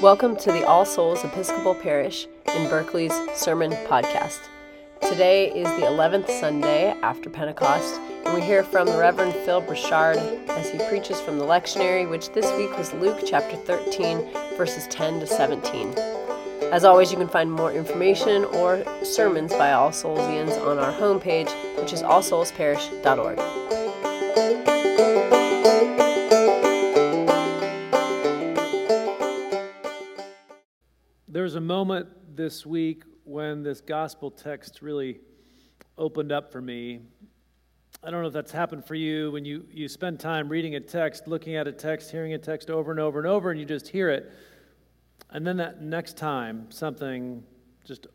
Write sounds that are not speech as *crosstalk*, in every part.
Welcome to the All Souls Episcopal Parish in Berkeley's Sermon Podcast. Today is the 11th Sunday after Pentecost, and we hear from the Reverend Phil Brochard as he preaches from the lectionary, which this week was Luke chapter 13, verses 10 to 17. As always, you can find more information or sermons by All Soulsians on our homepage, which is allsoulsparish.org. There was a moment this week when this gospel text really opened up for me. I don't know if that's happened for you when you, you spend time reading a text, looking at a text, hearing a text over and over and over, and you just hear it. And then that next time, something just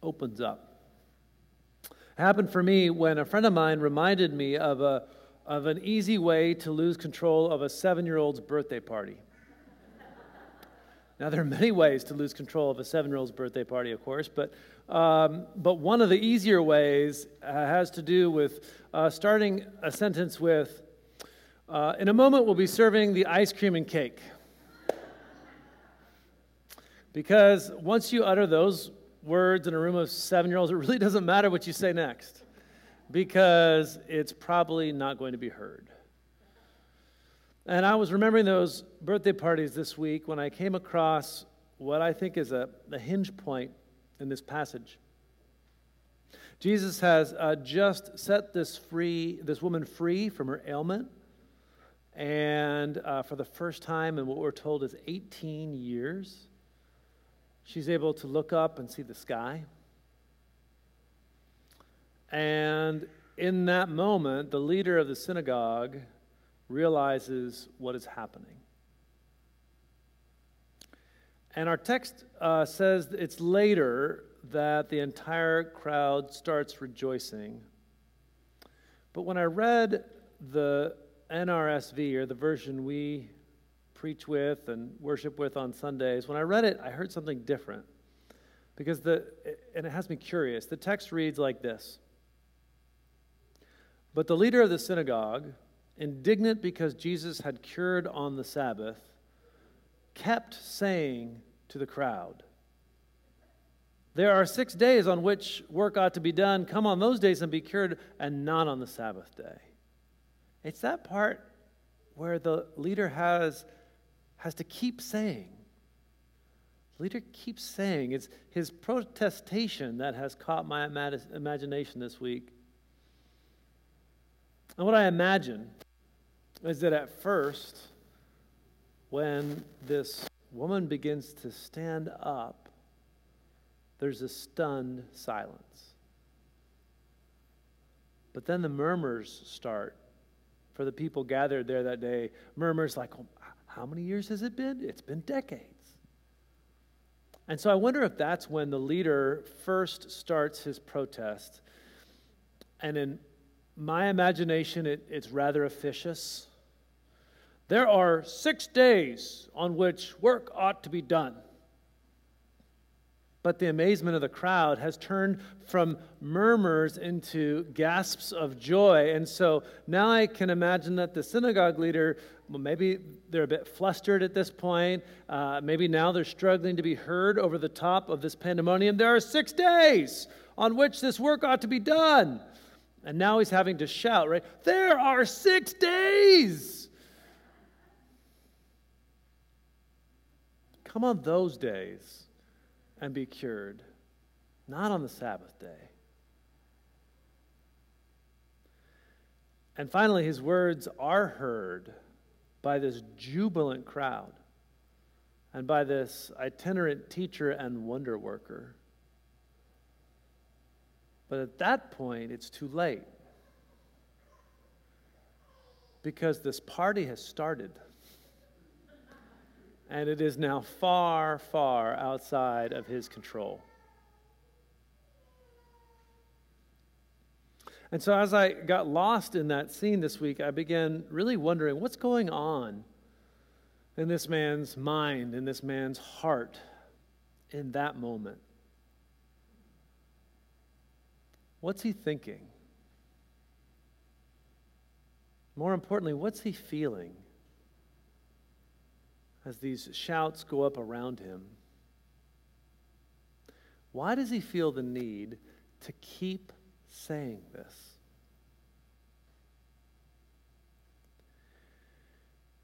opens up. It happened for me when a friend of mine reminded me of, a, of an easy way to lose control of a seven year old's birthday party. Now, there are many ways to lose control of a seven year old's birthday party, of course, but, um, but one of the easier ways uh, has to do with uh, starting a sentence with uh, In a moment, we'll be serving the ice cream and cake. Because once you utter those words in a room of seven year olds, it really doesn't matter what you say next, because it's probably not going to be heard. And I was remembering those birthday parties this week when I came across what I think is a, a hinge point in this passage. Jesus has uh, just set this free, this woman free from her ailment, and uh, for the first time in what we're told is 18 years, she's able to look up and see the sky. And in that moment, the leader of the synagogue realizes what is happening. And our text uh, says it's later that the entire crowd starts rejoicing. But when I read the NRSV, or the version we preach with and worship with on Sundays, when I read it, I heard something different. Because the, and it has me curious. The text reads like this But the leader of the synagogue, indignant because Jesus had cured on the Sabbath, kept saying to the crowd, There are six days on which work ought to be done. Come on those days and be cured, and not on the Sabbath day. It's that part where the leader has, has to keep saying. Leader keeps saying. It's his protestation that has caught my imagination this week. And what I imagine is that at first, when this woman begins to stand up, there's a stunned silence. But then the murmurs start for the people gathered there that day. Murmurs like, oh, how many years has it been? It's been decades. And so I wonder if that's when the leader first starts his protest. And in my imagination, it, it's rather officious. There are six days on which work ought to be done. But the amazement of the crowd has turned from murmurs into gasps of joy. And so now I can imagine that the synagogue leader, well, maybe they're a bit flustered at this point. Uh, maybe now they're struggling to be heard over the top of this pandemonium. There are six days on which this work ought to be done. And now he's having to shout, right? There are six days. Come on those days and be cured, not on the Sabbath day. And finally, his words are heard by this jubilant crowd and by this itinerant teacher and wonder worker. But at that point, it's too late because this party has started. And it is now far, far outside of his control. And so, as I got lost in that scene this week, I began really wondering what's going on in this man's mind, in this man's heart, in that moment. What's he thinking? More importantly, what's he feeling? as these shouts go up around him, why does he feel the need to keep saying this?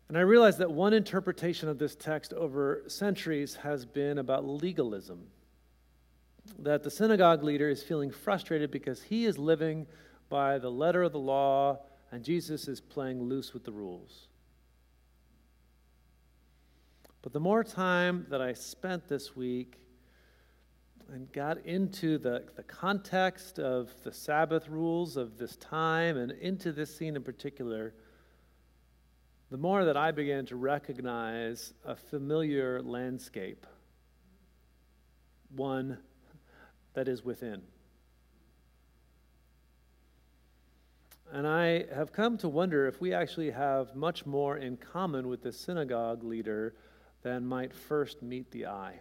And I realize that one interpretation of this text over centuries has been about legalism. That the synagogue leader is feeling frustrated because he is living by the letter of the law and Jesus is playing loose with the rules. But the more time that I spent this week and got into the, the context of the Sabbath rules of this time and into this scene in particular, the more that I began to recognize a familiar landscape, one that is within. And I have come to wonder if we actually have much more in common with the synagogue leader than might first meet the eye.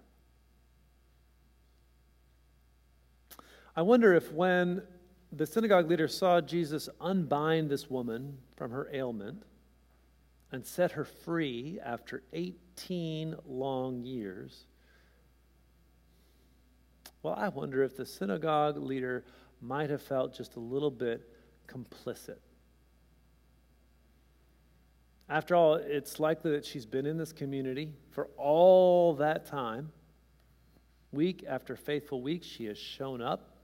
I wonder if when the synagogue leader saw Jesus unbind this woman from her ailment, and set her free after 18 long years. Well, I wonder if the synagogue leader might have felt just a little bit complicit. After all, it's likely that she's been in this community for all that time. Week after faithful week, she has shown up.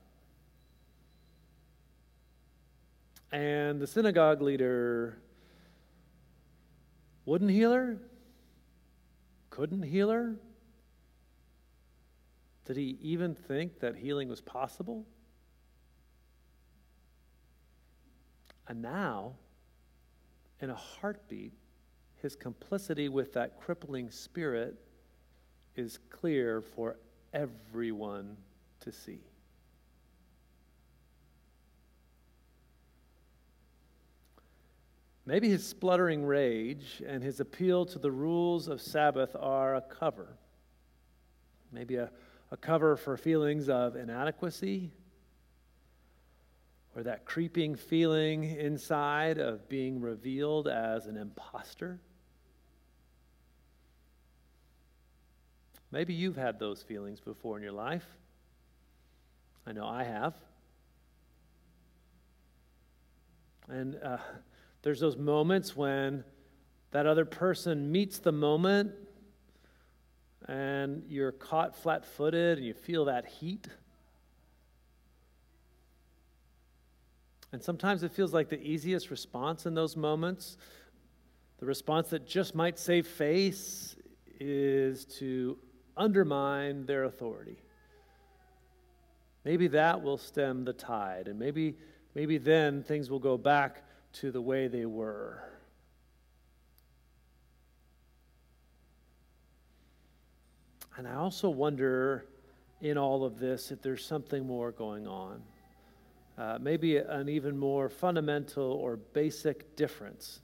And the synagogue leader wouldn't heal her? Couldn't heal her? Did he even think that healing was possible? And now, in a heartbeat, his complicity with that crippling spirit is clear for everyone to see. Maybe his spluttering rage and his appeal to the rules of Sabbath are a cover. Maybe a, a cover for feelings of inadequacy or that creeping feeling inside of being revealed as an impostor. Maybe you've had those feelings before in your life. I know I have. And uh, there's those moments when that other person meets the moment and you're caught flat footed and you feel that heat. And sometimes it feels like the easiest response in those moments, the response that just might save face, is to undermine their authority. Maybe that will stem the tide, and maybe, maybe then things will go back to the way they were. And I also wonder in all of this if there's something more going on. Uh, maybe an even more fundamental or basic difference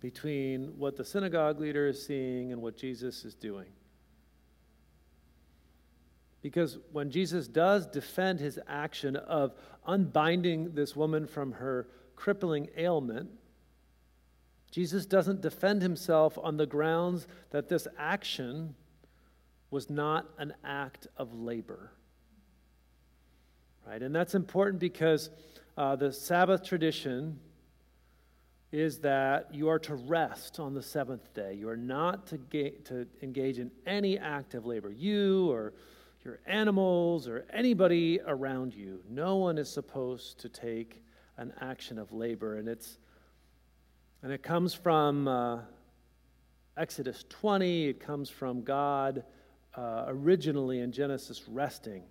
between what the synagogue leader is seeing and what Jesus is doing. Because when Jesus does defend his action of unbinding this woman from her crippling ailment, Jesus doesn't defend himself on the grounds that this action was not an act of labor. Right? And that's important because uh, the Sabbath tradition is that you are to rest on the seventh day. You are not to, ga- to engage in any act of labor. You or your animals or anybody around you, no one is supposed to take an action of labor. And, it's, and it comes from uh, Exodus 20, it comes from God uh, originally in Genesis resting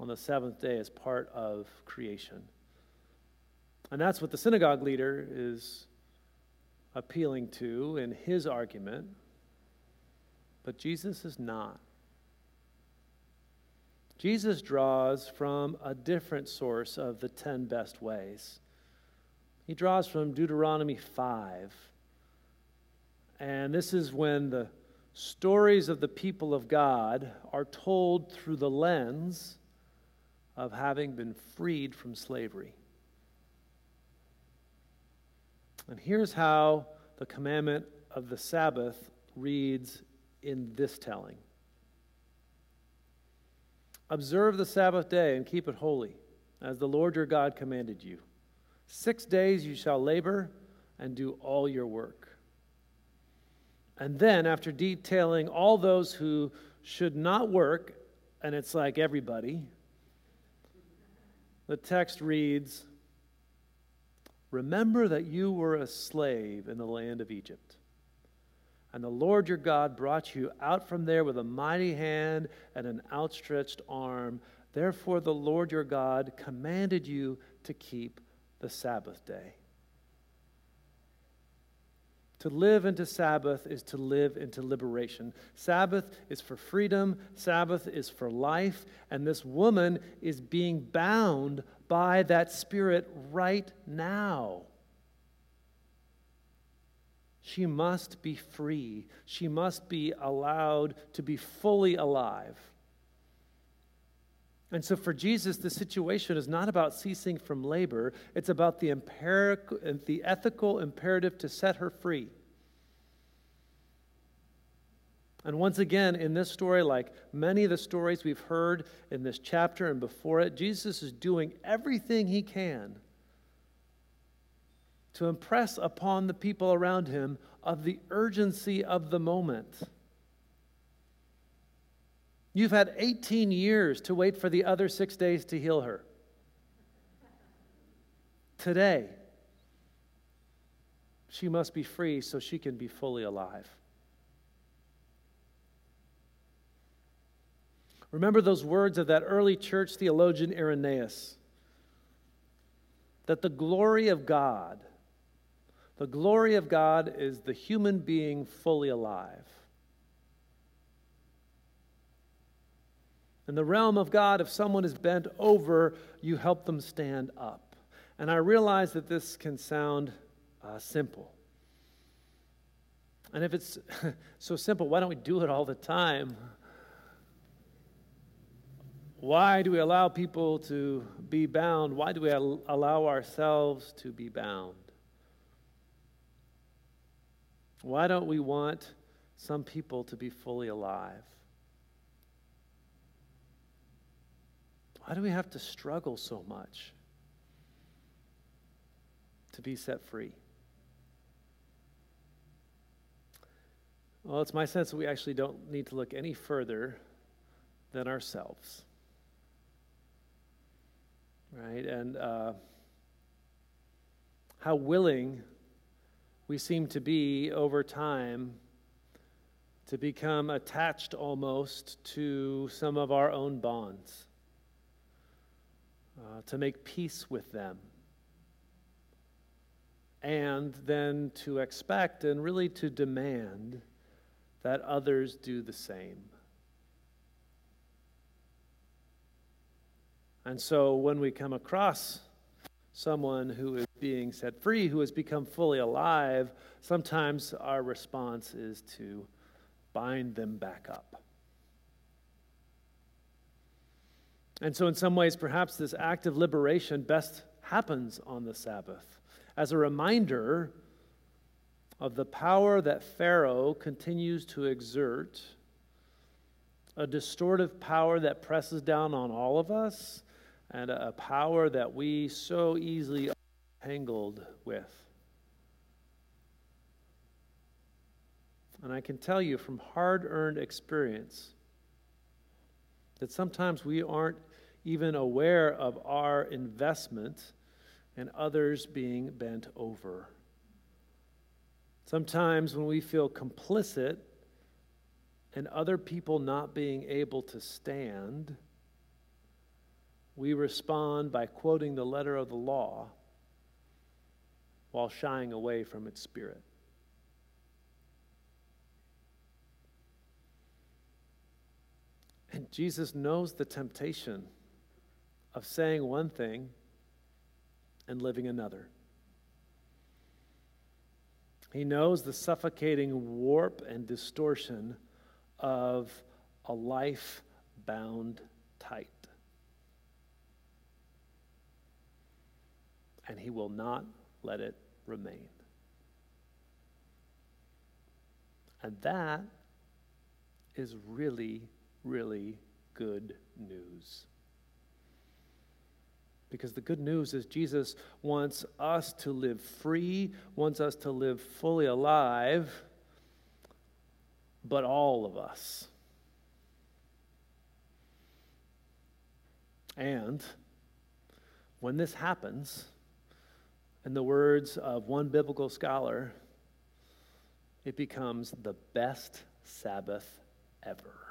on the seventh day as part of creation. And that's what the synagogue leader is appealing to in his argument. But Jesus is not. Jesus draws from a different source of the 10 best ways. He draws from Deuteronomy 5. And this is when the stories of the people of God are told through the lens of having been freed from slavery. And here's how the commandment of the Sabbath reads in this telling Observe the Sabbath day and keep it holy, as the Lord your God commanded you. Six days you shall labor and do all your work. And then, after detailing all those who should not work, and it's like everybody, the text reads Remember that you were a slave in the land of Egypt. And the Lord your God brought you out from there with a mighty hand and an outstretched arm. Therefore, the Lord your God commanded you to keep the Sabbath day. To live into Sabbath is to live into liberation. Sabbath is for freedom, Sabbath is for life, and this woman is being bound by that spirit right now. She must be free. She must be allowed to be fully alive. And so for Jesus, the situation is not about ceasing from labor, it's about the, the ethical imperative to set her free. And once again, in this story, like many of the stories we've heard in this chapter and before it, Jesus is doing everything he can to impress upon the people around him of the urgency of the moment. You've had 18 years to wait for the other six days to heal her. Today, she must be free so she can be fully alive. Remember those words of that early church theologian Irenaeus that the glory of God, the glory of God is the human being fully alive. In the realm of God, if someone is bent over, you help them stand up. And I realize that this can sound uh, simple. And if it's *laughs* so simple, why don't we do it all the time? Why do we allow people to be bound? Why do we allow ourselves to be bound? Why don't we want some people to be fully alive? Why do we have to struggle so much to be set free? Well, it's my sense that we actually don't need to look any further than ourselves. Right? And uh, how willing we seem to be over time to become attached almost to some of our own bonds uh, to make peace with them, and then to expect and really to demand that others do the same. And so when we come across someone who is being set free, who has become fully alive, sometimes our response is to bind them back up. And so, in some ways, perhaps this act of liberation best happens on the Sabbath as a reminder of the power that Pharaoh continues to exert, a distortive power that presses down on all of us, and a power that we so easily are tangled with. And I can tell you from hard earned experience that sometimes we aren't even aware of our investment and others being bent over. Sometimes when we feel complicit and other people not being able to stand, we respond by quoting the letter of the law while shying away from its spirit. And Jesus knows the temptation of saying one thing and living another. He knows the suffocating warp and distortion of a life bound tight. And he will not let it remain. And that is really, really good news. Because the good news is Jesus wants us to live free, wants us to live fully alive, but all of us. And when this happens, in the words of one biblical scholar, it becomes the best Sabbath ever.